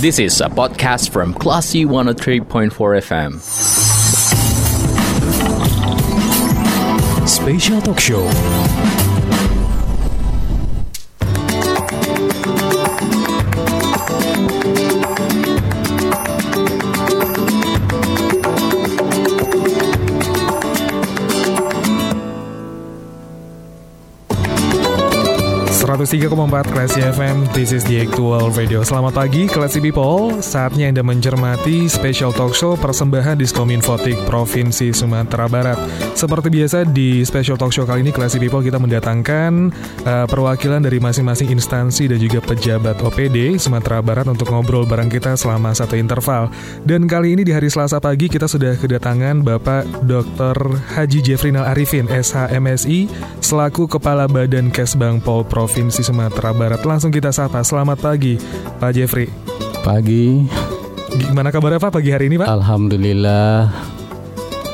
This is a podcast from Classy 103.4 FM. Special Talk Show. Empat Classy FM, this is the actual radio Selamat pagi Classy People, saatnya Anda mencermati special talk show persembahan Diskominfotik Provinsi Sumatera Barat. Seperti biasa di special talk show kali ini Classy People kita mendatangkan uh, perwakilan dari masing-masing instansi dan juga pejabat OPD Sumatera Barat untuk ngobrol bareng kita selama satu interval. Dan kali ini di hari Selasa pagi kita sudah kedatangan Bapak Dr. Haji Jeffrinal Arifin, SHMSI selaku Kepala Badan Kesbang Pol Provinsi Sumatera Sumatera Barat. Langsung kita sapa. Selamat pagi, Pak Jeffrey. Pagi. Gimana kabarnya Pak pagi hari ini, Pak? Alhamdulillah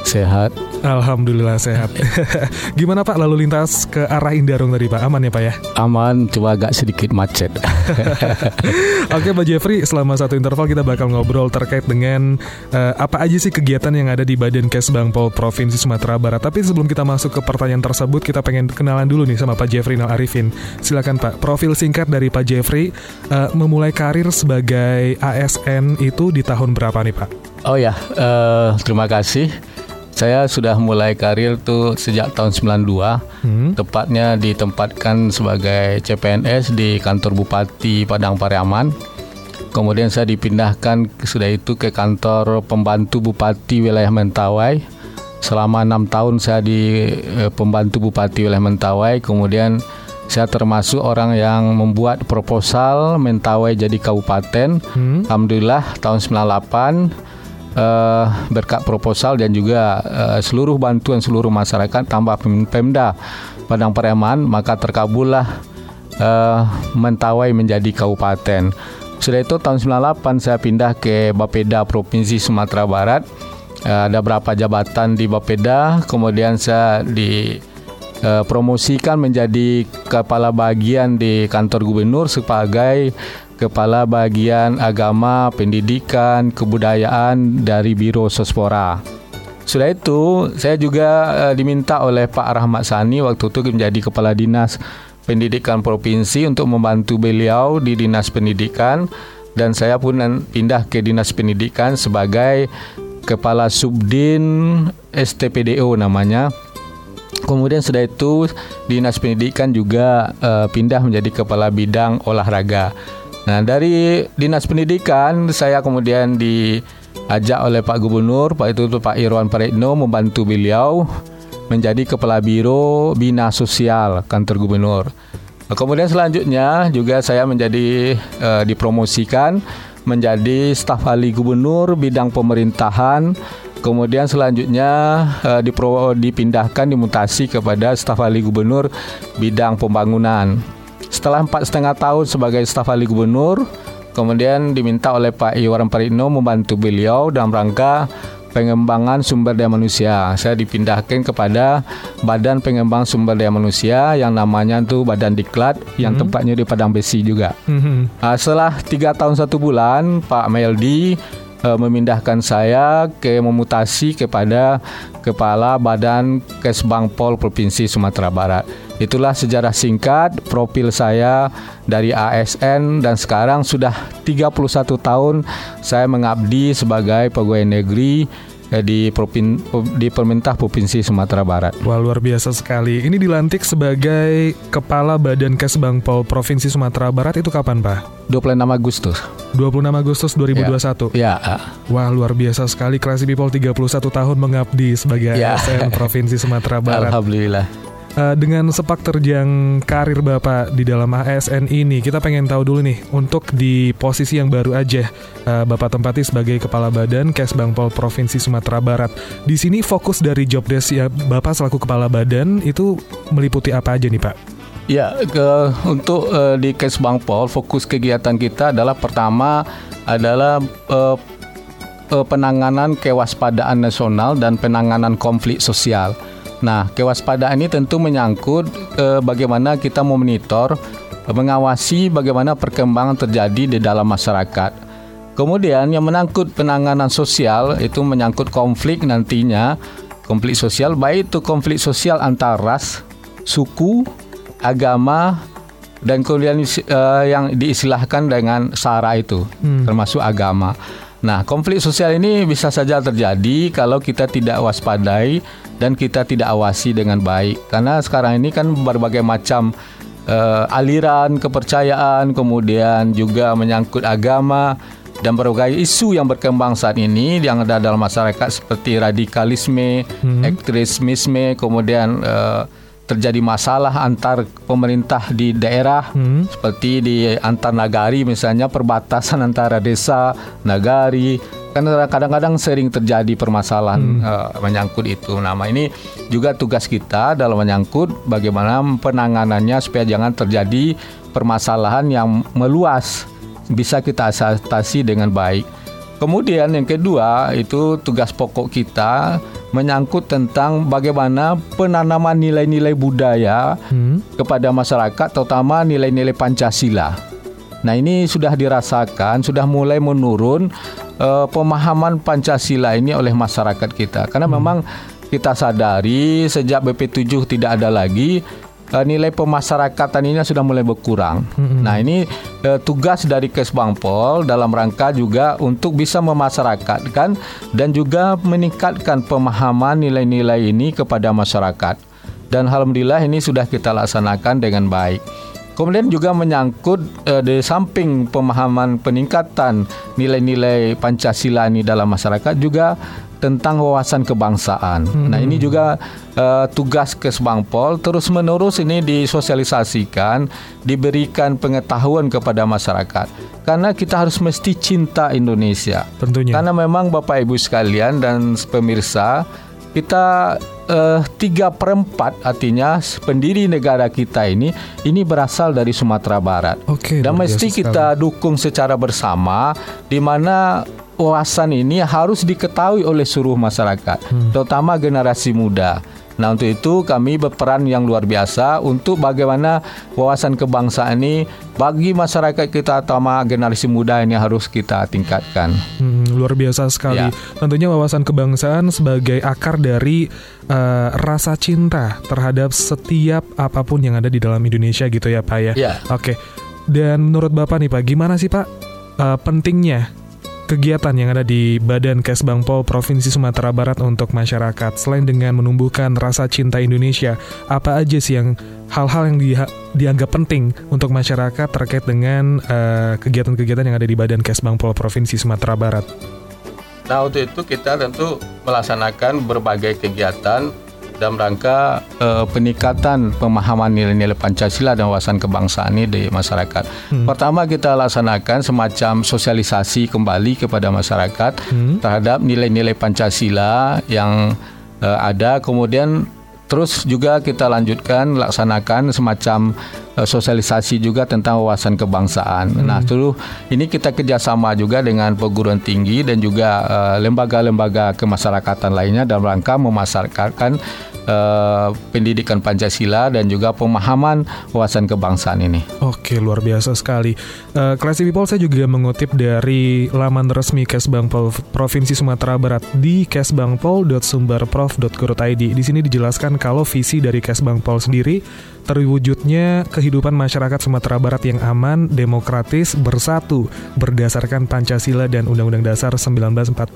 sehat. Alhamdulillah sehat. Gimana Pak lalu lintas ke arah Indarung tadi Pak? Aman ya Pak ya? Aman, cuma agak sedikit macet. Oke Pak Jeffrey, selama satu interval kita bakal ngobrol terkait dengan uh, apa aja sih kegiatan yang ada di Badan Kesbang Pol Provinsi Sumatera Barat. Tapi sebelum kita masuk ke pertanyaan tersebut, kita pengen kenalan dulu nih sama Pak Jeffrey Nal Arifin. Silakan Pak, profil singkat dari Pak Jeffrey uh, memulai karir sebagai ASN itu di tahun berapa nih Pak? Oh ya, uh, terima kasih. Saya sudah mulai karir tuh sejak tahun 92, hmm. tepatnya ditempatkan sebagai CPNS di kantor Bupati Padang Pariaman. Kemudian saya dipindahkan sudah itu ke kantor pembantu Bupati Wilayah Mentawai. Selama enam tahun saya di eh, pembantu Bupati Wilayah Mentawai. Kemudian saya termasuk orang yang membuat proposal Mentawai jadi kabupaten. Hmm. Alhamdulillah tahun 98 uh, berkat proposal dan juga uh, seluruh bantuan seluruh masyarakat tambah Pemda Padang Pariaman maka terkabullah uh, Mentawai menjadi kabupaten. Sudah itu tahun 98 saya pindah ke Bapeda Provinsi Sumatera Barat. Uh, ada berapa jabatan di Bapeda, kemudian saya dipromosikan menjadi kepala bagian di kantor gubernur sebagai Kepala Bagian Agama, Pendidikan, Kebudayaan dari Biro Sospora. Sudah itu, saya juga uh, diminta oleh Pak Rahmat Sani waktu itu menjadi Kepala Dinas Pendidikan Provinsi untuk membantu beliau di Dinas Pendidikan dan saya pun pindah ke Dinas Pendidikan sebagai Kepala Subdin STPDO namanya. Kemudian sudah itu Dinas Pendidikan juga uh, pindah menjadi Kepala Bidang Olahraga. Nah, dari Dinas Pendidikan saya kemudian diajak oleh Pak Gubernur, Pak itu Pak Irwan Paretno membantu beliau menjadi kepala biro Bina Sosial kantor gubernur. Kemudian selanjutnya juga saya menjadi uh, dipromosikan menjadi staf ahli gubernur bidang pemerintahan. Kemudian selanjutnya uh, dipro, dipindahkan dimutasi kepada staf ahli gubernur bidang pembangunan. Setelah empat setengah tahun sebagai staf ahli gubernur, kemudian diminta oleh Pak Iwaran Parino membantu beliau dalam rangka pengembangan sumber daya manusia. Saya dipindahkan kepada Badan Pengembang Sumber Daya Manusia yang namanya itu Badan Diklat yang hmm. tempatnya di Padang Besi juga. Hmm. Nah, setelah tiga tahun satu bulan, Pak Meldi uh, memindahkan saya ke memutasi kepada Kepala Badan Kesbang Pol Provinsi Sumatera Barat. Itulah sejarah singkat profil saya dari ASN dan sekarang sudah 31 tahun saya mengabdi sebagai pegawai negeri eh, di Propin, di pemerintah Provinsi Sumatera Barat. Wah luar biasa sekali. Ini dilantik sebagai Kepala Badan Kesbangpol Provinsi Sumatera Barat itu kapan Pak? 26 Agustus. 26 Agustus 2021. Ya. ya. Wah luar biasa sekali. Classy People 31 tahun mengabdi sebagai ya. ASN Provinsi Sumatera Barat. Alhamdulillah uh, dengan sepak terjang karir Bapak di dalam ASN ini, kita pengen tahu dulu nih, untuk di posisi yang baru aja, uh, Bapak tempati sebagai Kepala Badan Kesbangpol Provinsi Sumatera Barat. Di sini fokus dari job desk ya Bapak selaku Kepala Badan itu meliputi apa aja nih Pak? Ya, ke, untuk uh, di Kesbangpol fokus kegiatan kita adalah pertama adalah uh, penanganan kewaspadaan nasional dan penanganan konflik sosial. Nah, kewaspadaan ini tentu menyangkut eh, bagaimana kita memonitor, mengawasi bagaimana perkembangan terjadi di dalam masyarakat. Kemudian yang menyangkut penanganan sosial itu menyangkut konflik nantinya konflik sosial baik itu konflik sosial antar ras, suku, agama dan kemudian uh, yang diistilahkan dengan sara itu hmm. termasuk agama. Nah, konflik sosial ini bisa saja terjadi kalau kita tidak waspadai dan kita tidak awasi dengan baik. Karena sekarang ini kan berbagai macam uh, aliran kepercayaan, kemudian juga menyangkut agama dan berbagai isu yang berkembang saat ini yang ada dalam masyarakat seperti radikalisme, hmm. ekstremisme, kemudian uh, terjadi masalah antar pemerintah di daerah hmm. seperti di antar nagari misalnya perbatasan antara desa nagari kan kadang-kadang sering terjadi permasalahan hmm. uh, menyangkut itu. Nama ini juga tugas kita dalam menyangkut bagaimana penanganannya supaya jangan terjadi permasalahan yang meluas bisa kita atasi dengan baik. Kemudian yang kedua itu tugas pokok kita menyangkut tentang bagaimana penanaman nilai-nilai budaya hmm. kepada masyarakat terutama nilai-nilai Pancasila. Nah, ini sudah dirasakan, sudah mulai menurun uh, pemahaman Pancasila ini oleh masyarakat kita. Karena hmm. memang kita sadari sejak BP7 tidak ada lagi uh, nilai pemasyarakatan ini sudah mulai berkurang. Mm-hmm. Nah ini uh, tugas dari Kesbangpol dalam rangka juga untuk bisa memasyarakatkan dan juga meningkatkan pemahaman nilai-nilai ini kepada masyarakat. Dan alhamdulillah ini sudah kita laksanakan dengan baik. Kemudian juga menyangkut uh, di samping pemahaman peningkatan nilai-nilai Pancasila ini dalam masyarakat juga tentang wawasan kebangsaan. Hmm. Nah, ini juga uh, tugas Kesbangpol terus-menerus ini disosialisasikan, diberikan pengetahuan kepada masyarakat. Karena kita harus mesti cinta Indonesia. Tentunya. Karena memang Bapak Ibu sekalian dan pemirsa, kita uh, tiga perempat artinya pendiri negara kita ini ini berasal dari Sumatera Barat. Oke. Dan mesti kita dukung secara bersama di mana wawasan ini harus diketahui oleh seluruh masyarakat, hmm. terutama generasi muda. Nah untuk itu kami berperan yang luar biasa untuk bagaimana wawasan kebangsaan ini bagi masyarakat kita terutama generasi muda ini harus kita tingkatkan. Hmm, luar biasa sekali. Ya. Tentunya wawasan kebangsaan sebagai akar dari uh, rasa cinta terhadap setiap apa pun yang ada di dalam Indonesia gitu ya Pak ya. ya. Oke. Dan menurut Bapak nih Pak, gimana sih Pak uh, pentingnya kegiatan yang ada di Badan Kesbangpol Provinsi Sumatera Barat untuk masyarakat. Selain dengan menumbuhkan rasa cinta Indonesia, apa aja sih yang hal-hal yang di, dianggap penting untuk masyarakat terkait dengan eh, kegiatan-kegiatan uh, yang ada di Badan Kesbangpol Provinsi Sumatera Barat? Nah, untuk itu kita tentu melaksanakan berbagai kegiatan dalam rangka uh, peningkatan pemahaman nilai-nilai Pancasila dan wawasan kebangsaan ini di masyarakat. Hmm. Pertama kita laksanakan semacam sosialisasi kembali kepada masyarakat hmm. terhadap nilai-nilai Pancasila yang uh, ada kemudian terus juga kita lanjutkan laksanakan semacam uh, sosialisasi juga tentang wawasan kebangsaan. Hmm. Nah, terus ini kita kerjasama juga dengan perguruan tinggi dan juga lembaga-lembaga uh, kemasyarakatan lainnya dalam rangka memasarkan uh, pendidikan Pancasila dan juga pemahaman wawasan kebangsaan ini. Oke, luar biasa sekali. Uh, Classy People saya juga mengutip dari laman resmi Kesbangpol Provinsi Sumatera Barat di kesbangpol.sumberprof.go.id. Di sini dijelaskan kalau visi dari Kesbangpol sendiri terwujudnya kehidupan masyarakat Sumatera Barat yang aman, demokratis, bersatu berdasarkan Pancasila dan Undang-Undang Dasar 1945.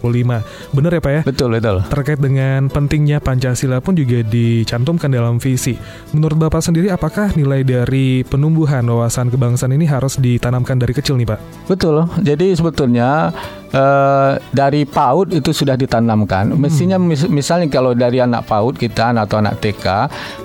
Benar ya Pak ya? Betul, betul. Terkait dengan pentingnya Pancasila pun juga dicantumkan dalam visi. Menurut Bapak sendiri apakah nilai dari penumbuhan wawasan kebangsaan ini harus ditanamkan dari kecil nih Pak? Betul. Jadi sebetulnya uh, dari PAUD itu sudah ditanamkan. Hmm. Mestinya mis misalnya kalau dari anak PAUD kita atau anak TK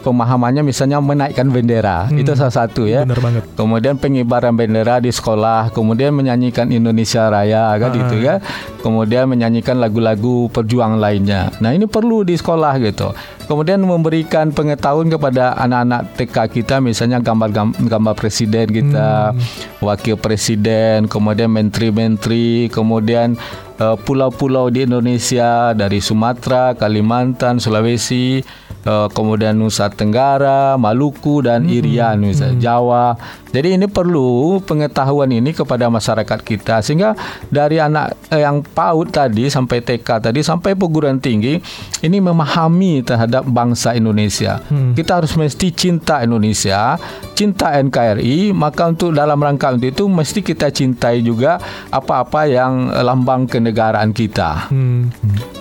pemahamannya misalnya menaikkan bendera hmm. itu salah satu ya. Benar banget. Kemudian pengibaran bendera di sekolah, kemudian menyanyikan Indonesia Raya kan ah. gitu ya. Kemudian menyanyikan lagu-lagu perjuangan lainnya. Nah ini perlu di sekolah gitu. Kemudian memberikan pengetahuan kepada anak-anak TK kita misalnya gambar-gambar presiden kita, hmm. wakil presiden, kemudian menteri-menteri, kemudian kemudian uh, pulau-pulau di Indonesia dari Sumatera, Kalimantan, Sulawesi, uh, kemudian Nusa Tenggara, Maluku dan Hmm, Irian misalnya Jawa. Jadi ini perlu pengetahuan ini kepada masyarakat kita sehingga dari anak eh, yang PAUD tadi sampai TK tadi sampai perguruan tinggi ini memahami terhadap bangsa Indonesia. Hmm. Kita harus mesti cinta Indonesia, cinta NKRI, maka untuk dalam rangka untuk itu mesti kita cintai juga apa-apa yang lambang kenegaraan kita. Hmm.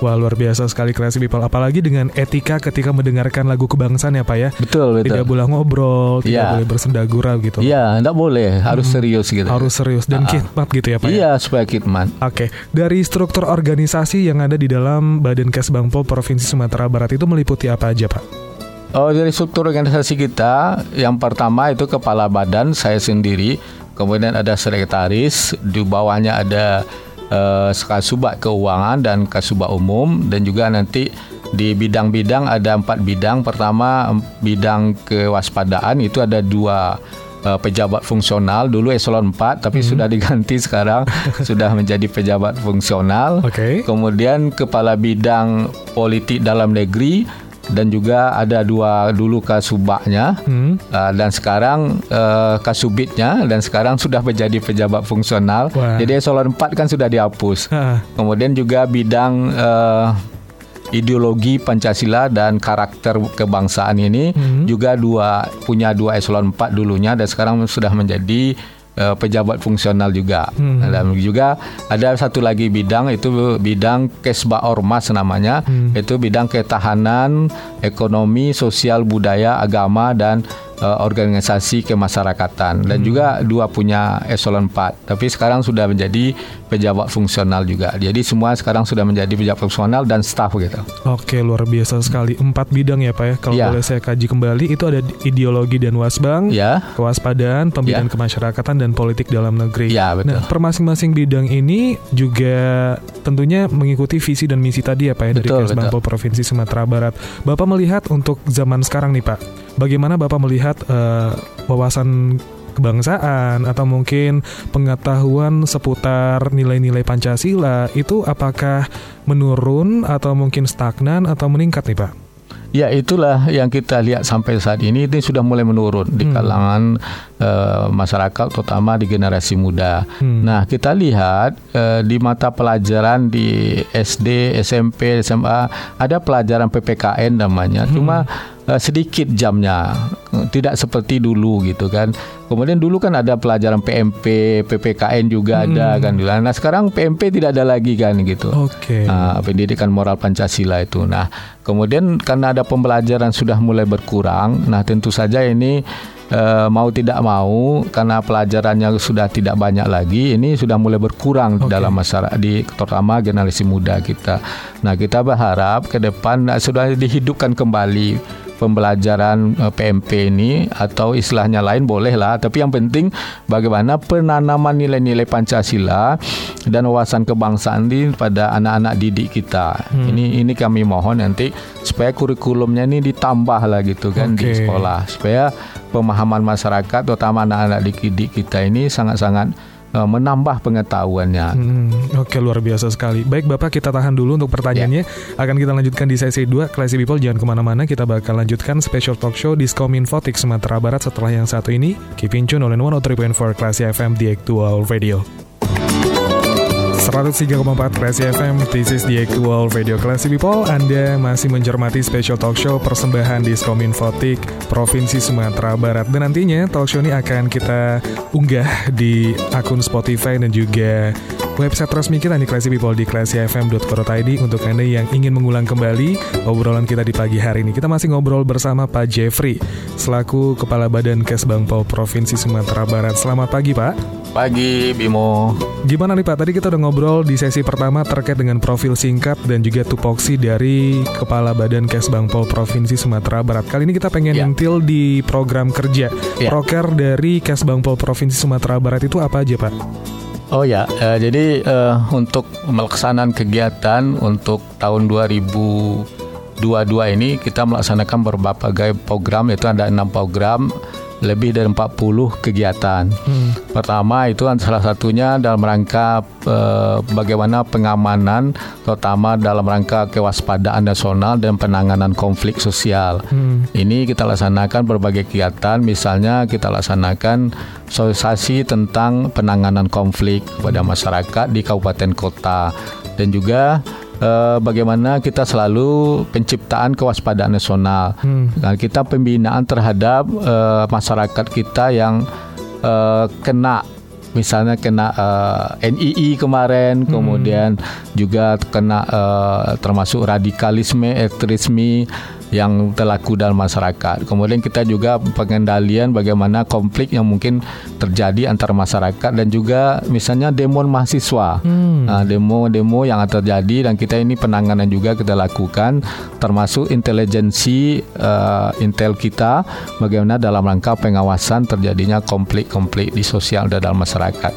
Wah luar biasa sekali kreasi people apalagi dengan etika ketika mendengarkan lagu kebangsaan ya Pak ya. Betul, betul. Tidak boleh ngobrol, tidak Iya. boleh bersenda gurau gitu. Iya, enggak boleh, harus serius gitu. Harus serius dan khidmat gitu ya Pak ya. Iya, supaya khidmat. Oke, dari struktur organisasi yang ada di dalam Badan Kesbangpol Provinsi Sumatera Barat itu meliputi apa aja Pak? Oh, dari struktur organisasi kita, yang pertama itu kepala badan saya sendiri, kemudian ada sekretaris, di bawahnya ada eh, kasubag keuangan dan kasubag umum, dan juga nanti di bidang-bidang ada empat bidang. Pertama bidang kewaspadaan itu ada dua eh, pejabat fungsional dulu eselon 4 tapi sudah diganti sekarang sudah menjadi pejabat fungsional. Oke. Kemudian kepala bidang politik dalam negeri dan juga ada dua dulu kasubagnya Hmm. uh, dan sekarang uh, kasubitnya dan sekarang sudah menjadi pejabat fungsional. Wah. Jadi eselon 4 kan sudah dihapus. Ah, Kemudian juga bidang uh, ideologi Pancasila dan karakter kebangsaan ini Hmm. juga dua punya dua eselon 4 dulunya dan sekarang sudah menjadi uh, pejabat fungsional juga. Hmm. Dan juga ada satu lagi bidang itu bidang Kesba Ormas namanya, Hmm. itu bidang ketahanan, ekonomi, sosial, budaya, agama dan uh, organisasi kemasyarakatan dan juga dua punya eselon 4 tapi sekarang sudah menjadi pejabat fungsional juga jadi semua sekarang sudah menjadi pejabat fungsional dan staf gitu Oke, luar biasa sekali. Empat bidang ya Pak ya. Kalau Iya. boleh saya kaji kembali, itu ada ideologi dan wasbang, ya kewaspadaan, pembinaan Ya. kemasyarakatan dan politik dalam negeri. ya betul Nah, per masing-masing bidang ini juga tentunya mengikuti visi dan misi tadi ya Pak ya dari Betul, Kesbangpol Provinsi Sumatera Barat. Bapak melihat untuk zaman sekarang nih Pak, bagaimana Bapak melihat eh, wawasan kebangsaan atau mungkin pengetahuan seputar nilai-nilai Pancasila itu apakah menurun atau mungkin stagnan atau meningkat nih Pak? Ya itulah yang kita lihat sampai saat ini ini sudah mulai menurun di Hmm. kalangan eh, masyarakat terutama di generasi muda. Hmm. Nah kita lihat eh, di mata pelajaran di SD, SMP, SMA ada pelajaran PPKN namanya. Hmm. Cuma eh, sedikit jamnya, Eh, tidak seperti dulu gitu kan. Kemudian dulu kan ada pelajaran PMP, PPKN juga ada Hmm. kan. Nah sekarang PMP tidak ada lagi kan gitu. Oke. Ah, pendidikan moral Pancasila itu. Nah, kemudian karena ada pembelajaran sudah mulai berkurang, nah tentu saja ini eh, mau tidak mau karena pelajarannya sudah tidak banyak lagi, ini sudah mulai berkurang Oke. dalam masyarakat di terutama generasi muda kita. Nah, kita berharap ke depan nah, sudah dihidupkan kembali pembelajaran eh, PMP ini atau istilahnya lain bolehlah tapi yang penting bagaimana penanaman nilai-nilai Pancasila dan wawasan kebangsaan ini pada anak-anak didik kita. Hmm. Ini ini kami mohon nanti supaya kurikulumnya ini ditambah lah gitu kan di Oke. sekolah supaya pemahaman masyarakat terutama anak-anak didik kita ini sangat-sangat eh, menambah pengetahuannya. Hmm, Oke luar biasa sekali. Baik Bapak kita tahan dulu untuk pertanyaannya. Akan kita lanjutkan di sesi 2. Classy People jangan ke mana-mana. Kita bakal lanjutkan special talk show di Skominfotik Sumatera Barat setelah yang satu ini. Keep in tune oleh 103.4 Classy FM di Actual Radio. 103,4 Classy FM, this is the actual radio Classy People. Anda masih mencermati special talk show persembahan di Skominfotik Provinsi Sumatera Barat. Dan nantinya talk show ini akan kita unggah di akun Spotify dan juga website resmi kita di Classy People di classyfm.co.id untuk Anda yang ingin mengulang kembali obrolan kita di pagi hari ini. Kita masih ngobrol bersama Pak Jeffrey selaku Kepala Badan Kesbangpol Provinsi Sumatera Barat. Selamat pagi Pak. Pagi Bimo. Gimana nih Pak? Tadi kita udah ngobrol di sesi pertama terkait dengan profil singkat dan juga tupoksi dari Kepala Badan Kesbangpol Provinsi Sumatera Barat. Kali ini kita pengen Ya. intil di program kerja. Ya. Proker dari Kesbangpol Provinsi Sumatera Barat itu apa aja Pak? Oh ya, eh, jadi eh, untuk melaksanakan kegiatan untuk tahun 2022 ini kita melaksanakan berbagai program yaitu ada enam program lebih dari 40 kegiatan. Hmm. Pertama itu salah satunya dalam rangka eh, bagaimana pengamanan terutama dalam rangka kewaspadaan nasional dan penanganan konflik sosial. Hmm. Ini kita laksanakan berbagai kegiatan misalnya kita laksanakan sosialisasi tentang penanganan konflik kepada masyarakat di kabupaten kota dan juga uh, bagaimana kita selalu penciptaan kewaspadaan nasional. Hmm. Nah, kita pembinaan terhadap uh, masyarakat kita yang uh, kena misalnya kena uh, eh, NII kemarin, hmm. kemudian juga kena uh, termasuk radikalisme, ekstremisme yang terlaku dalam masyarakat. Kemudian kita juga pengendalian bagaimana konflik yang mungkin terjadi antara masyarakat dan juga misalnya demo mahasiswa. Hmm. Nah, demo-demo yang terjadi dan kita ini penanganan juga kita lakukan termasuk intelijensi uh, intel kita bagaimana dalam rangka pengawasan terjadinya konflik-konflik di sosial dan dalam masyarakat.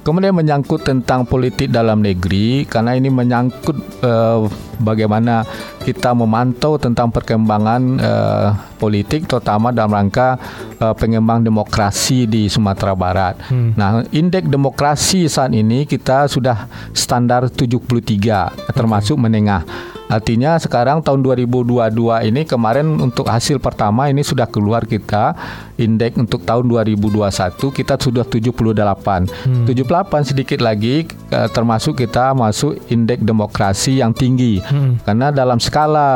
Kemudian menyangkut tentang politik dalam negeri karena ini menyangkut uh, bagaimana kita memantau tentang perkembangan uh, politik terutama dalam rangka uh, pengembang demokrasi di Sumatera Barat. Hmm. Nah, indeks demokrasi saat ini kita sudah standar 73 termasuk menengah. Artinya sekarang tahun 2022 ini kemarin untuk hasil pertama ini sudah keluar kita indeks untuk tahun 2021 kita sudah 78. Hmm. 78 sedikit lagi eh, termasuk kita masuk indeks demokrasi yang tinggi. Hmm. Karena dalam skala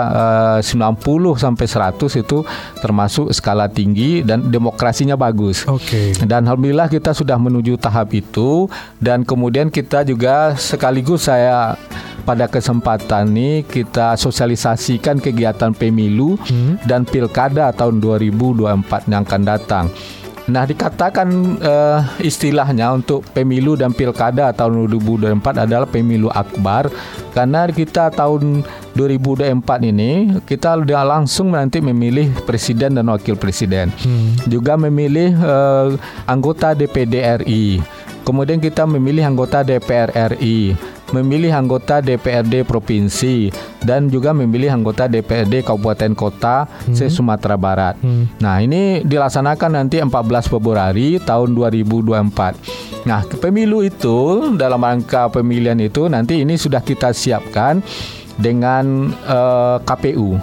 uh, 90 sampai 100 itu termasuk skala tinggi dan demokrasinya bagus. Oke. Okay. Dan alhamdulillah kita sudah menuju tahap itu dan kemudian kita juga sekaligus saya pada kesempatan ini kita sosialisasikan kegiatan pemilu hmm. dan pilkada tahun 2024 yang akan datang. Nah, dikatakan uh, istilahnya untuk pemilu dan pilkada tahun 2024 adalah pemilu akbar karena kita tahun 2024 ini kita sudah langsung nanti memilih presiden dan wakil presiden. Hmm. Juga memilih uh, anggota DPD RI. Kemudian kita memilih anggota DPR RI memilih anggota DPRD provinsi dan juga memilih anggota DPRD kabupaten kota hmm. se Sumatera Barat. Hmm. Nah, ini dilaksanakan nanti 14 Februari tahun 2024. Nah, pemilu itu dalam rangka pemilihan itu nanti ini sudah kita siapkan dengan uh, eh, KPU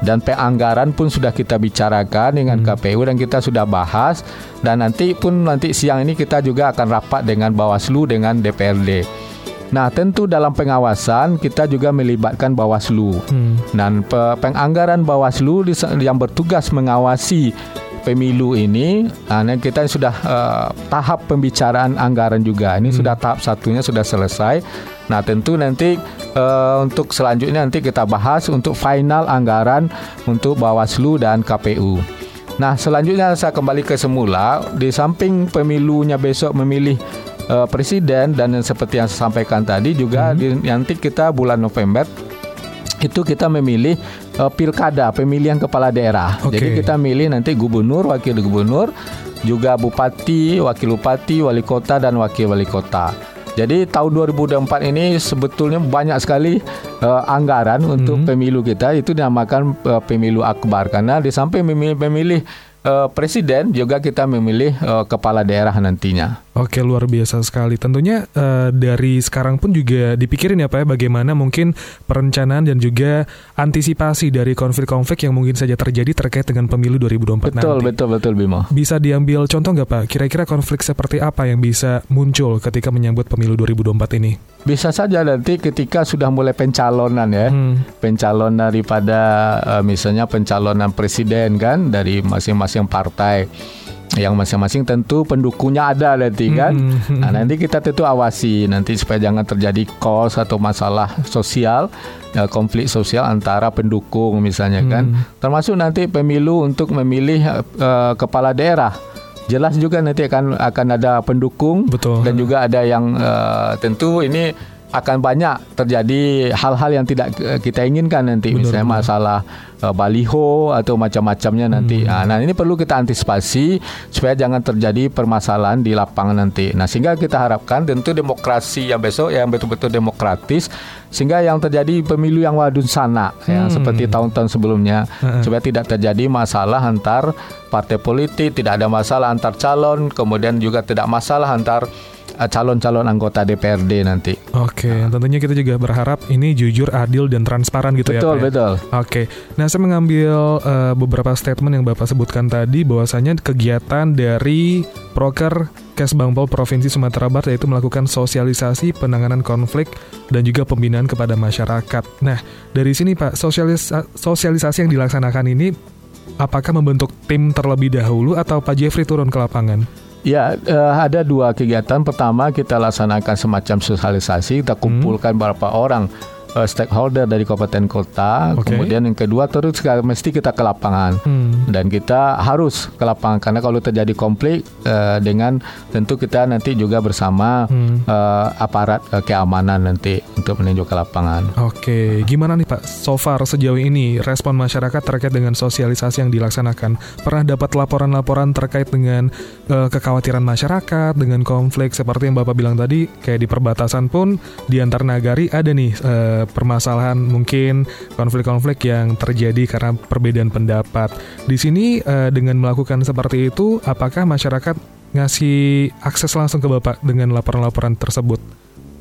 dan penganggaran pun sudah kita bicarakan dengan hmm. KPU dan kita sudah bahas dan nanti pun nanti siang ini kita juga akan rapat dengan Bawaslu dengan DPRD. Nah, tentu dalam pengawasan kita juga melibatkan Bawaslu. Hmm. Dan penganggaran Bawaslu yang bertugas mengawasi pemilu ini, nah kita sudah uh, tahap pembicaraan anggaran juga. Ini hmm. sudah tahap satunya sudah selesai. Nah, tentu nanti uh, untuk selanjutnya nanti kita bahas untuk final anggaran untuk Bawaslu dan KPU. Nah, selanjutnya saya kembali ke semula. Di samping pemilunya besok memilih uh, presiden dan seperti yang saya sampaikan tadi juga hmm. di, nanti kita bulan November itu kita memilih uh, pilkada pemilihan kepala daerah. Okay. Jadi kita milih nanti gubernur, wakil gubernur, juga bupati, wakil bupati, wali kota dan wakil wali kota. Jadi tahun 2024 ini sebetulnya banyak sekali uh, anggaran untuk hmm. pemilu kita itu dinamakan uh, pemilu akbar karena di samping memilih, memilih uh, presiden juga kita memilih uh, kepala daerah nantinya. Oke luar biasa sekali. Tentunya uh, dari sekarang pun juga dipikirin ya Pak ya bagaimana mungkin perencanaan dan juga antisipasi dari konflik-konflik yang mungkin saja terjadi terkait dengan pemilu 2024 betul, nanti. Betul betul betul Bimo. Bisa diambil contoh nggak Pak? Kira-kira konflik seperti apa yang bisa muncul ketika menyambut pemilu 2024 ini? Bisa saja nanti ketika sudah mulai pencalonan ya, hmm. pencalon daripada uh, misalnya pencalonan presiden kan dari masing-masing partai yang masing-masing tentu pendukungnya ada nanti kan. Hmm. Nah, nanti kita tentu awasi nanti supaya jangan terjadi kos atau masalah sosial, ya, konflik sosial antara pendukung misalnya kan. Hmm. Termasuk nanti pemilu untuk memilih uh, kepala daerah jelas juga nanti akan akan ada pendukung Betul. dan juga ada yang uh, tentu ini akan banyak terjadi hal-hal yang tidak eh, kita inginkan nanti Benar, misalnya benar. masalah uh, baliho atau macam-macamnya nanti. Hmm. Ah, Nah, ini perlu kita antisipasi supaya jangan terjadi permasalahan di lapangan nanti. Nah, sehingga kita harapkan tentu demokrasi yang besok yang betul-betul demokratis sehingga yang terjadi pemilu yang wadun sana ya Hmm. seperti tahun-tahun sebelumnya Heeh. supaya tidak terjadi masalah antar partai politik, tidak ada masalah antar calon, kemudian juga tidak masalah antar calon-calon anggota DPRD nanti. Oke, tentunya kita juga berharap ini jujur, adil dan transparan gitu ya. betul, ya? betul. Oke, nah saya mengambil eh, beberapa statement yang Bapak sebutkan tadi bahwasanya kegiatan dari proker Kesbangpol Provinsi Sumatera Barat yaitu melakukan sosialisasi penanganan konflik dan juga pembinaan kepada masyarakat. Nah, dari sini Pak, sosialisa- sosialisasi yang dilaksanakan ini apakah membentuk tim terlebih dahulu atau Pak Jeffrey turun ke lapangan? Ya, eh, ada dua kegiatan. Pertama, kita laksanakan semacam sosialisasi, kita kumpulkan beberapa orang eh, stakeholder dari kabupaten kota. Oke. Kemudian yang kedua, terus mesti kita ke lapangan. Hmm. Dan kita harus ke lapangan karena kalau terjadi konflik eh, dengan tentu kita nanti juga bersama Hmm. eh, aparat eh, keamanan nanti untuk meninjau ke lapangan. Oke, gimana nih Pak? So far sejauh ini respon masyarakat terkait dengan sosialisasi yang dilaksanakan. Pernah dapat laporan-laporan terkait dengan eh, kekhawatiran masyarakat dengan konflik seperti yang Bapak bilang tadi, kayak di perbatasan pun di antar nagari ada nih permasalahan mungkin konflik-konflik yang terjadi karena perbedaan pendapat. Di sini eh, dengan melakukan seperti itu, apakah masyarakat ngasih akses langsung ke Bapak dengan laporan-laporan tersebut?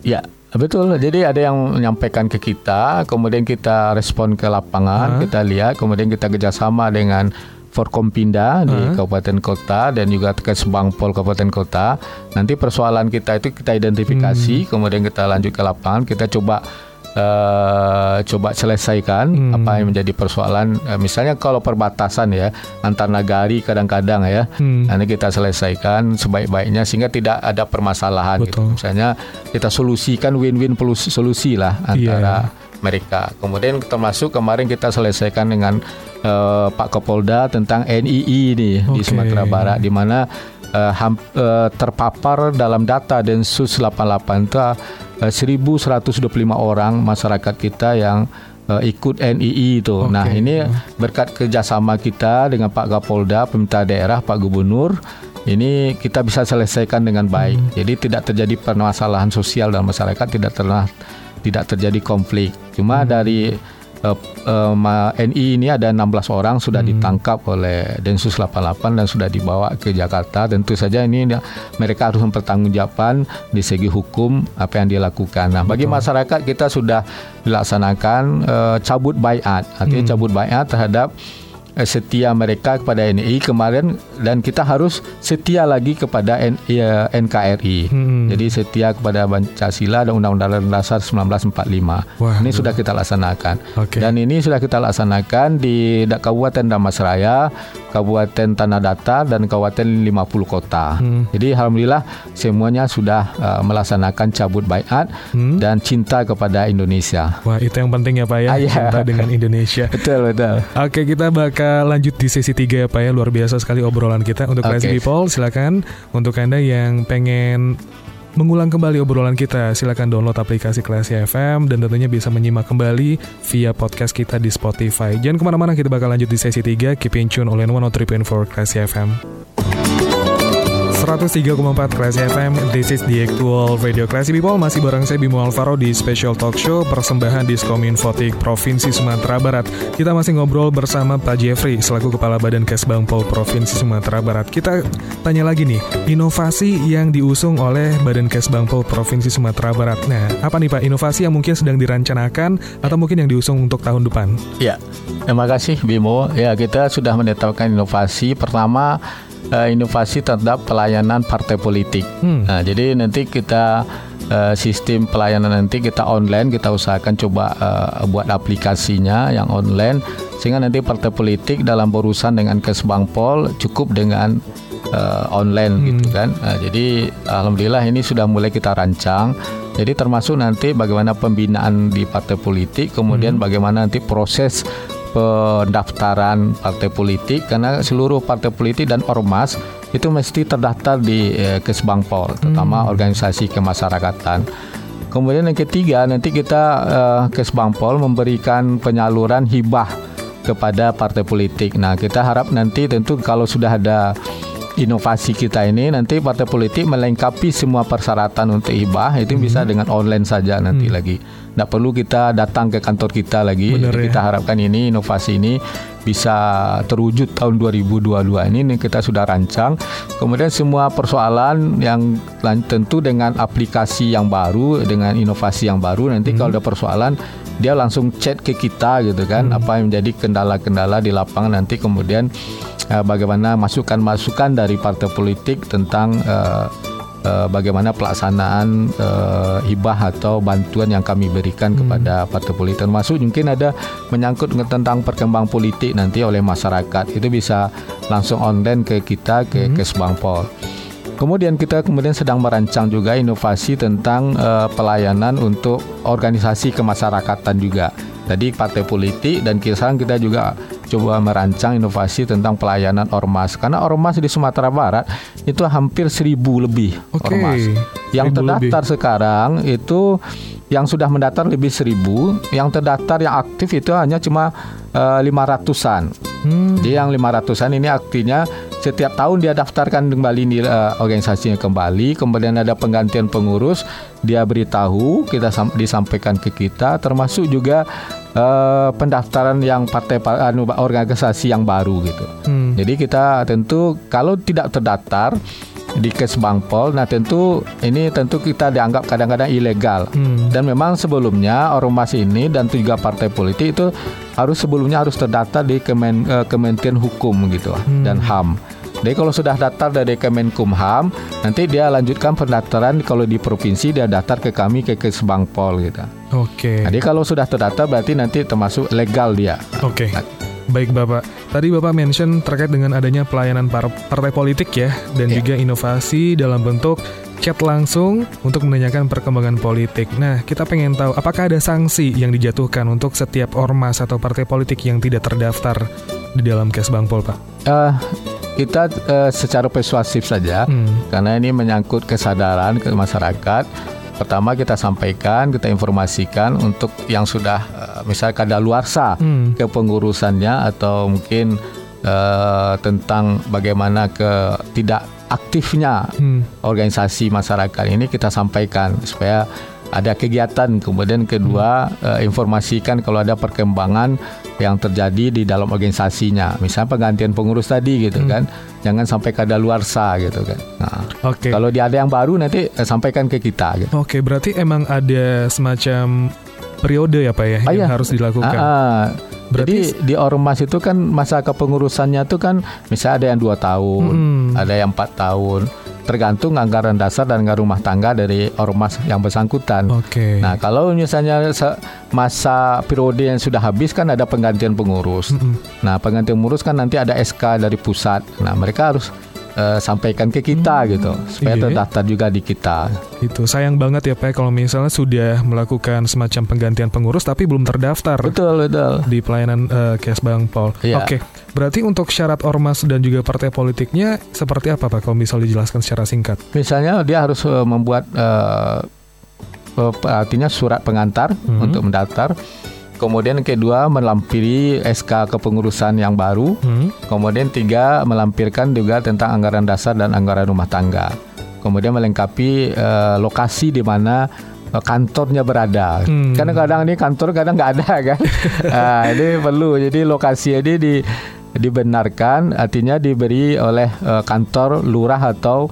Ya, betul. Jadi ada yang menyampaikan ke kita, kemudian kita respon ke lapangan, Hah? kita lihat, kemudian kita kerjasama dengan Forkompinda di Hah? Kabupaten Kota dan juga Kesbangpol Kabupaten Kota. Nanti persoalan kita itu kita identifikasi, Hmm. kemudian kita lanjut ke lapangan, kita coba eh, coba selesaikan Hmm. apa yang menjadi persoalan. Eh, misalnya kalau perbatasan ya antar nagari kadang-kadang ya, Hmm. nanti kita selesaikan sebaik-baiknya sehingga tidak ada permasalahan gitu. Misalnya kita solusikan win-win solusi lah antara mereka. Kemudian termasuk kemarin kita selesaikan dengan eh, Pak Kapolda tentang NII ini di Oke. Sumatera Barat di mana ham- eh, terpapar dalam data Densus 88 itu 1125 orang masyarakat kita yang eh, ikut NII itu. Oke. Nah, ini berkat kerjasama kita dengan Pak Kapolda, pemerintah daerah, Pak Gubernur, ini kita bisa selesaikan dengan baik. Jadi tidak terjadi permasalahan sosial dalam masyarakat, tidak pernah tidak terjadi konflik. Cuma dari eh, eh, ma- NI ini ada 16 orang sudah ditangkap oleh Densus 88 dan sudah dibawa ke Jakarta. Tentu saja ini mereka harus mempertanggungjawabkan di segi hukum apa yang dilakukan. Nah, bagi masyarakat kita sudah dilaksanakan eh, cabut bayat, artinya cabut bayat terhadap eh, setia mereka kepada NI kemarin dan kita harus setia lagi kepada N- ya, NKRI. Hmm. Jadi setia kepada Pancasila dan Undang-Undang Dasar 1945. Wah, ini sudah kita laksanakan. Oke. Dan ini sudah kita laksanakan di Kabupaten Damasraya, Kabupaten Tanah Datar dan Kabupaten 50 kota. Hmm. Jadi alhamdulillah semuanya sudah uh, melaksanakan cabut bayat Hmm. dan cinta kepada Indonesia. Wah, itu yang penting ya Pak ya, Ah, iya. cinta dengan Indonesia. Betul betul. Oke, kita bakal lanjut di sesi 3 ya Pak ya. Luar biasa sekali obrolan kita. Untuk Classy Oke. People, silakan. Untuk Anda yang pengen mengulang kembali obrolan kita, silakan download aplikasi Classy FM dan tentunya bisa menyimak kembali via podcast kita di Spotify. Jangan ke mana-mana, kita bakal lanjut di sesi 3. Keep in tune oleh 103.4 Classy FM. 103,4 Classy FM This is the actual radio Classy People. Masih bareng saya Bimo Alvaro di special talk show Persembahan Diskominfotik Provinsi Sumatera Barat. Kita masih ngobrol bersama Pak Jeffrey Selaku Kepala Badan Kesbangpol Provinsi Sumatera Barat. Kita tanya lagi nih Inovasi yang diusung oleh Badan Kesbangpol Provinsi Sumatera Barat. Nah apa nih Pak? Inovasi yang mungkin sedang dirancanakan Atau mungkin yang diusung untuk tahun depan? Ya, terima kasih Bimo. Ya, kita sudah menetapkan inovasi. Pertama eh, inovasi terhadap pelayanan partai politik. Hmm. Nah, jadi nanti kita eh, sistem pelayanan nanti kita online, kita usahakan coba eh, buat aplikasinya yang online sehingga nanti partai politik dalam berurusan dengan Kesbangpol cukup dengan eh, online gitu kan. Nah, jadi alhamdulillah ini sudah mulai kita rancang. Jadi termasuk nanti bagaimana pembinaan di partai politik, kemudian bagaimana nanti proses pendaftaran partai politik karena seluruh partai politik dan ormas itu mesti terdaftar di eh, Kesbangpol, terutama organisasi kemasyarakatan. Kemudian yang ketiga nanti kita uh, Kesbangpol memberikan penyaluran hibah kepada partai politik. Nah, kita harap nanti tentu kalau sudah ada inovasi kita ini nanti partai politik melengkapi semua persyaratan untuk hibah itu hmm. bisa dengan online saja nanti hmm. lagi. Tidak perlu kita datang ke kantor kita lagi. Bener, Jadi ya? kita harapkan ini inovasi ini bisa terwujud tahun 2022 ini, ini kita sudah rancang. Kemudian semua persoalan yang tentu dengan aplikasi yang baru, dengan inovasi yang baru nanti hmm. kalau ada persoalan dia langsung chat ke kita gitu kan hmm. apa yang menjadi kendala-kendala di lapangan nanti kemudian uh, bagaimana masukan-masukan dari partai politik tentang uh, uh, bagaimana pelaksanaan uh, hibah atau bantuan yang kami berikan hmm. kepada partai politik termasuk mungkin ada menyangkut tentang perkembang politik nanti oleh masyarakat itu bisa langsung online ke kita ke hmm. Kesbangpol. Kemudian kita kemudian sedang merancang juga inovasi tentang uh, pelayanan untuk organisasi kemasyarakatan juga. Jadi partai politik dan sekarang kita juga coba merancang inovasi tentang pelayanan ormas karena ormas di Sumatera Barat itu hampir seribu lebih okay. ormas. Yang terdaftar lebih. sekarang itu yang sudah mendaftar lebih seribu, yang terdaftar yang aktif itu hanya cuma eh, lima uh, ratusan. Hmm. Jadi yang lima ratusan ini artinya setiap tahun dia daftarkan kembali di uh, organisasinya kembali, kemudian ada penggantian pengurus, dia beritahu, kita disampaikan ke kita, termasuk juga uh, pendaftaran yang partai anu organisasi yang baru gitu. Hmm. Jadi kita tentu kalau tidak terdaftar di Kesbangpol. Nah tentu ini tentu kita dianggap kadang-kadang ilegal hmm. dan memang sebelumnya ormas ini dan juga partai politik itu harus sebelumnya harus terdaftar di Kemen, uh, Kementerian Hukum gitu hmm. dan HAM. Jadi kalau sudah daftar dari Kemenkumham, nanti dia lanjutkan pendaftaran kalau di provinsi dia daftar ke kami ke Kesbangpol gitu. Oke. Okay. Jadi kalau sudah terdaftar berarti nanti termasuk legal dia. Oke. Okay. Nah, Baik Bapak, tadi Bapak mention terkait dengan adanya pelayanan par partai politik ya, dan yeah. juga inovasi dalam bentuk chat langsung untuk menanyakan perkembangan politik. Nah, kita pengen tahu apakah ada sanksi yang dijatuhkan untuk setiap ormas atau partai politik yang tidak terdaftar di dalam kes Bangpol, Pak? Uh, kita uh, secara persuasif saja, hmm. karena ini menyangkut kesadaran ke masyarakat pertama kita sampaikan, kita informasikan untuk yang sudah uh, misalnya kadaluarsa hmm. kepengurusannya atau mungkin uh, tentang bagaimana ke tidak aktifnya hmm. organisasi masyarakat ini kita sampaikan supaya ada kegiatan kemudian kedua hmm. uh, informasikan kalau ada perkembangan yang terjadi di dalam organisasinya misalnya penggantian pengurus tadi gitu hmm. kan jangan sampai kada luar sah gitu kan nah okay. kalau dia ada yang baru nanti uh, sampaikan ke kita gitu. oke okay, berarti emang ada semacam periode ya pak ya ah, yang iya. harus dilakukan ah, ah. Berarti Jadi di ormas itu kan masa kepengurusannya itu kan misalnya ada yang dua tahun, hmm. ada yang empat tahun tergantung anggaran dasar dan anggaran rumah tangga dari ormas yang bersangkutan. Oke. Okay. Nah, kalau misalnya masa periode yang sudah habis kan ada penggantian pengurus. Mm -hmm. Nah, penggantian pengurus kan nanti ada SK dari pusat. Nah, mereka harus uh, sampaikan ke kita hmm, gitu supaya iya. terdaftar juga di kita. Itu sayang banget ya Pak kalau misalnya sudah melakukan semacam penggantian pengurus tapi belum terdaftar. Betul betul. Di pelayanan uh, Kes Bang Paul. Iya. Oke. Berarti untuk syarat ormas dan juga partai politiknya seperti apa Pak kalau misal dijelaskan secara singkat? Misalnya dia harus uh, membuat uh, artinya surat pengantar hmm. untuk mendaftar Kemudian kedua melampiri SK kepengurusan yang baru. Hmm. Kemudian tiga melampirkan juga tentang anggaran dasar dan anggaran rumah tangga. Kemudian melengkapi uh, lokasi di mana uh, kantornya berada. Hmm. Karena kadang ini kantor kadang nggak ada kan. uh, ini perlu. Jadi lokasi ini di dibenarkan artinya diberi oleh uh, kantor lurah atau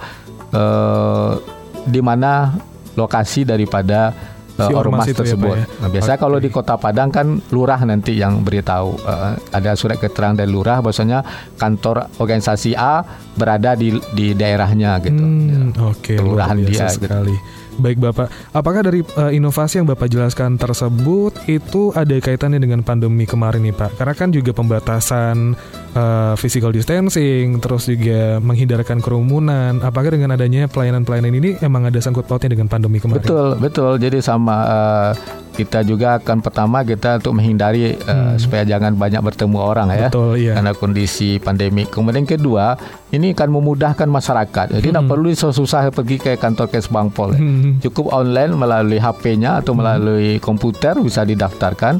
uh, di mana lokasi daripada si uh, ormas, ormas ya, tersebut. Ya, ya? Nah, biasanya okay. kalau di Kota Padang kan lurah nanti yang beritahu uh, ada surat keterangan dari lurah bahwasanya kantor organisasi A berada di di daerahnya gitu. Hmm, Oke, okay, kelurahan dia gitu. sekali. Gitu. Baik Bapak, apakah dari uh, inovasi yang Bapak jelaskan tersebut itu ada kaitannya dengan pandemi kemarin nih Pak? Karena kan juga pembatasan uh, physical distancing, terus juga menghindarkan kerumunan. Apakah dengan adanya pelayanan-pelayanan ini emang ada sangkut pautnya dengan pandemi kemarin? Betul, betul. Jadi sama uh, kita juga akan pertama kita untuk menghindari uh, supaya jangan banyak bertemu orang ya. Betul, iya. Karena kondisi pandemi. Kemudian kedua, ini akan memudahkan masyarakat. Jadi tidak Hmm. perlu susah pergi ke kantor Kes Bangpol. Hmm. Cukup online melalui HP-nya atau melalui komputer bisa didaftarkan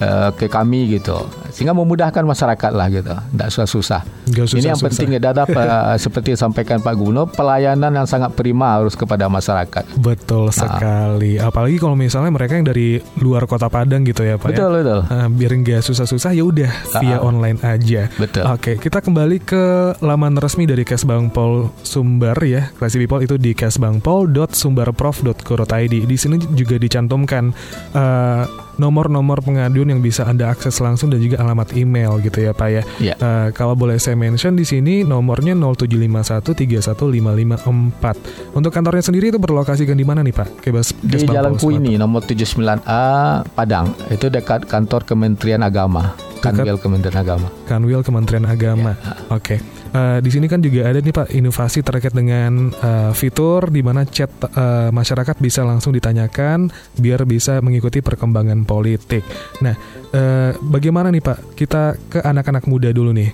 uh, ke kami gitu. Sehingga memudahkan masyarakat lah gitu. Tidak susah-susah. Ini yang penting ya uh, seperti disampaikan Pak Gubernur, pelayanan yang sangat prima harus kepada masyarakat. Betul sekali. Apalagi kalau misalnya mereka yang dari luar kota Padang gitu ya Pak. ya. Betul betul. Ah, biar nggak susah-susah ya udah via Ah. online aja. Betul. Oke, kita kembali ke laman resmi dari Kesbangpol Sumber ya. Classy People itu di kesbangpol.sumberprof.go.id. Di sini juga dicantumkan eh, nomor-nomor pengaduan yang bisa Anda akses langsung dan juga alamat email gitu ya Pak ya. Iya. Eh, kalau boleh saya mention di sini nomornya 075131554. Untuk kantornya sendiri itu berlokasikan di mana nih Pak? Kebas Di Jalan. Kuini nomor 79A Padang. Itu dekat kantor Kementerian Agama. Kanwil Kementerian Agama. Kanwil Kementerian Agama. Oke. Eh, di sini kan juga ada nih Pak inovasi terkait dengan eh, fitur di mana chat eh, masyarakat bisa langsung ditanyakan biar bisa mengikuti perkembangan politik. Nah, eh, bagaimana nih Pak? Kita ke anak-anak muda dulu nih.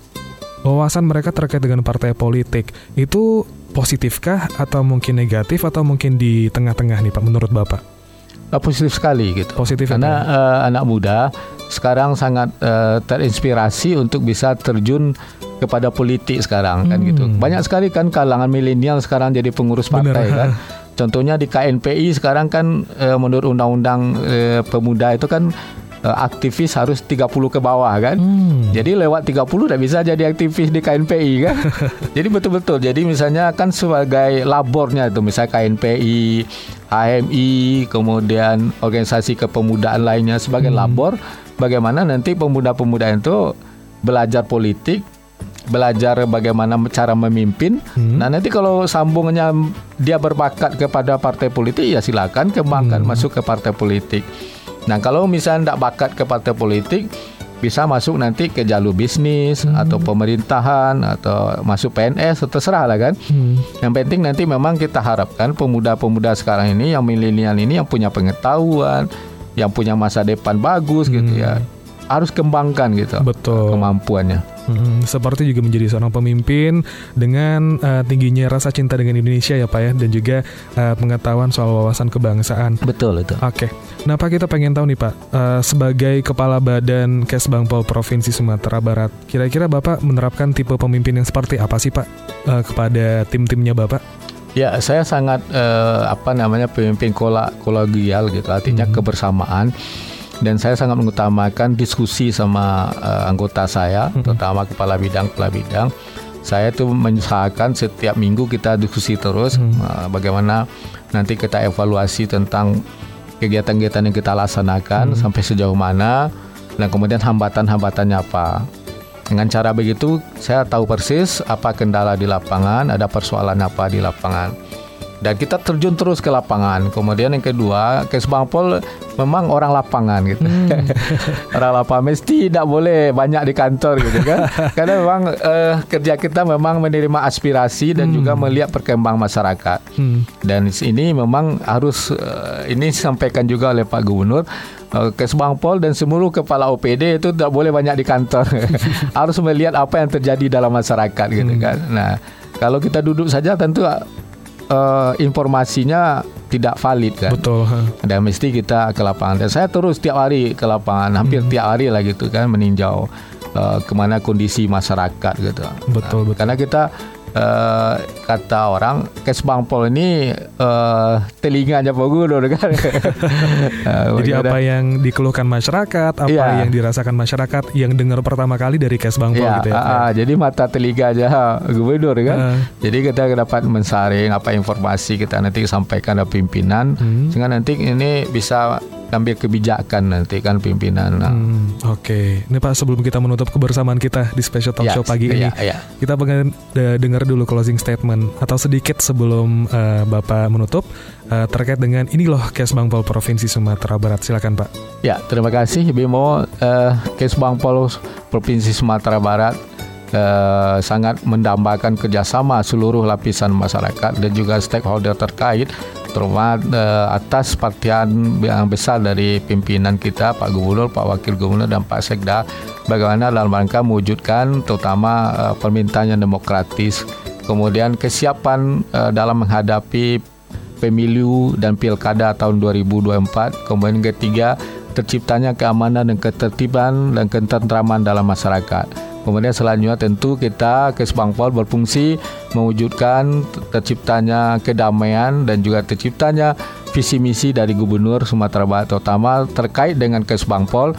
Wawasan mereka terkait dengan partai politik itu positifkah atau mungkin negatif atau mungkin di tengah-tengah nih Pak menurut Bapak? Positif sekali gitu. Positif ya, Karena eh, anak muda sekarang sangat eh, terinspirasi untuk bisa terjun kepada politik sekarang kan Hmm. gitu. Banyak sekali kan kalangan milenial sekarang jadi pengurus Bener. partai kan. Contohnya di KNPI sekarang kan eh, menurut undang-undang eh, pemuda itu kan aktivis harus 30 ke bawah kan. Hmm. Jadi lewat 30 tidak bisa jadi aktivis di KNPI kan. jadi betul-betul. Jadi misalnya kan sebagai labornya itu misalnya KNPI, HMI, kemudian organisasi kepemudaan lainnya sebagai labor bagaimana nanti pemuda-pemuda itu belajar politik, belajar bagaimana cara memimpin. Nah, nanti kalau sambungnya dia berbakat kepada partai politik ya silakan kembangkan masuk ke partai politik. Nah, kalau misalnya tidak bakat ke partai politik bisa masuk nanti ke jalur bisnis atau pemerintahan atau masuk PNS terserah lah kan. Hmm. Yang penting nanti memang kita harapkan pemuda-pemuda sekarang ini yang milenial ini yang punya pengetahuan, yang punya masa depan bagus gitu ya. Harus kembangkan gitu Betul. kemampuannya. Hmm, seperti juga menjadi seorang pemimpin dengan eh, tingginya rasa cinta dengan Indonesia ya Pak ya dan juga eh, pengetahuan soal wawasan kebangsaan. Betul itu. Oke, nah Pak kita pengen tahu nih Pak eh, sebagai kepala badan Kesbangpol Provinsi Sumatera Barat, kira-kira Bapak menerapkan tipe pemimpin yang seperti apa sih Pak eh, kepada tim-timnya Bapak? Ya, saya sangat eh, apa namanya pemimpin kola kolegial gitu, artinya kebersamaan. Dan saya sangat mengutamakan diskusi sama eh, anggota saya, terutama kepala bidang kepala bidang. Saya itu menyesalkan setiap minggu kita diskusi terus eh, bagaimana nanti kita evaluasi tentang kegiatan-kegiatan yang kita laksanakan sampai sejauh mana dan kemudian hambatan-hambatannya apa. Dengan cara begitu saya tahu persis apa kendala di lapangan, ada persoalan apa di lapangan. Dan kita terjun terus ke lapangan. Kemudian yang kedua, Kesbangpol memang orang lapangan gitu. orang lapangan mesti tidak boleh banyak di kantor gitu kan. Karena memang eh, kerja kita memang menerima aspirasi dan juga melihat perkembangan masyarakat. Hmm. Dan ini memang harus eh, ini disampaikan juga oleh Pak Gubernur eh, Kesbangpol dan seluruh kepala OPD itu tidak boleh banyak di kantor. harus melihat apa yang terjadi dalam masyarakat gitu kan. Nah, kalau kita duduk saja tentu eh, informasinya tidak valid kan. Betul. ha. Dan mesti kita ke lapangan. Dan saya terus tiap hari ke lapangan, hampir tiap hari lah gitu kan meninjau uh, ke mana kondisi masyarakat gitu. Betul, betul. Karena kita uh, kata orang Kesbangpol ini uh, telinganya Pak Gubernur kan. Uh, Jadi apa yang dikeluhkan masyarakat, apa Iya. yang dirasakan masyarakat, yang dengar pertama kali dari Kesbangpol Ya, gitu ya. Ah, ah, jadi mata telinga aja gubernur kan. Ah. Jadi kita dapat mensaring apa informasi kita nanti sampaikan ke pimpinan, Hmm. sehingga nanti ini bisa ambil kebijakan nanti kan pimpinan. Nah, Hmm, Oke, ini Pak sebelum kita menutup kebersamaan kita di special talk Ya, show pagi ini, ya, ya. kita pengen de- dengar dulu closing statement atau sedikit sebelum eh, Bapak menutup eh, terkait dengan ini loh Kesbangpol Provinsi Sumatera Barat. Silakan Pak. Ya, terima kasih Bimo. Eh, Kesbangpol Provinsi Sumatera Barat eh, sangat mendambakan kerjasama seluruh lapisan masyarakat dan juga stakeholder terkait terutama uh, atas perhatian yang besar dari pimpinan kita Pak Gubernur, Pak Wakil Gubernur dan Pak Sekda bagaimana dalam rangka mewujudkan terutama uh, permintaan yang demokratis. Kemudian kesiapan dalam menghadapi pemilu dan pilkada tahun 2024 kemudian ketiga terciptanya keamanan dan ketertiban dan ketentraman dalam masyarakat Kemudian selanjutnya tentu kita Kesbangpol berfungsi mewujudkan terciptanya kedamaian dan juga terciptanya visi misi dari Gubernur Sumatera Barat terutama terkait dengan Kesbangpol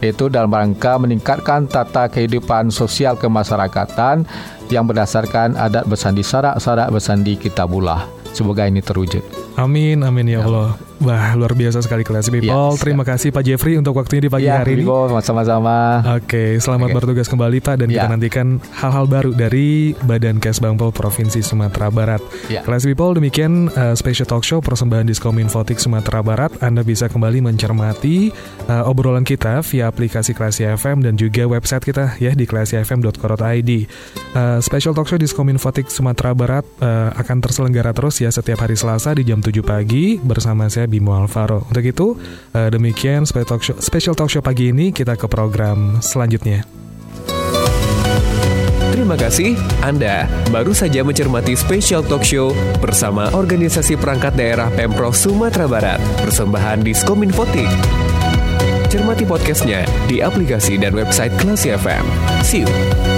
yaitu dalam rangka meningkatkan tata kehidupan sosial kemasyarakatan yang berdasarkan adat bersandi sarak sarak bersandi kitabullah. Semoga ini terwujud. Amin, amin ya Allah. Wah, luar biasa sekali kelas people. Ya, Terima kasih Pak Jeffrey untuk waktunya di pagi ya, hari ini. sama-sama. Oke, selamat okay. bertugas kembali Pak dan ya. kita nantikan hal-hal baru dari Badan Kesbangpol Provinsi Sumatera Barat. Ya. Kelas people demikian uh, special talk show persembahan Diskom Infotik Sumatera Barat. Anda bisa kembali mencermati uh, obrolan kita via aplikasi Klasi FM dan juga website kita ya di klasifm.co.id. Uh, special talk show Diskom Infotik Sumatera Barat uh, akan terselenggara terus ya setiap hari Selasa di jam 7 pagi bersama saya Bimo Alvaro. Untuk itu, uh, demikian special talk, show, special talk show pagi ini kita ke program selanjutnya. Terima kasih, Anda baru saja mencermati Special Talk Show bersama Organisasi Perangkat Daerah Pemprov Sumatera Barat, persembahan Diskominfotik. Cermati podcastnya di aplikasi dan website Klasi FM. See you!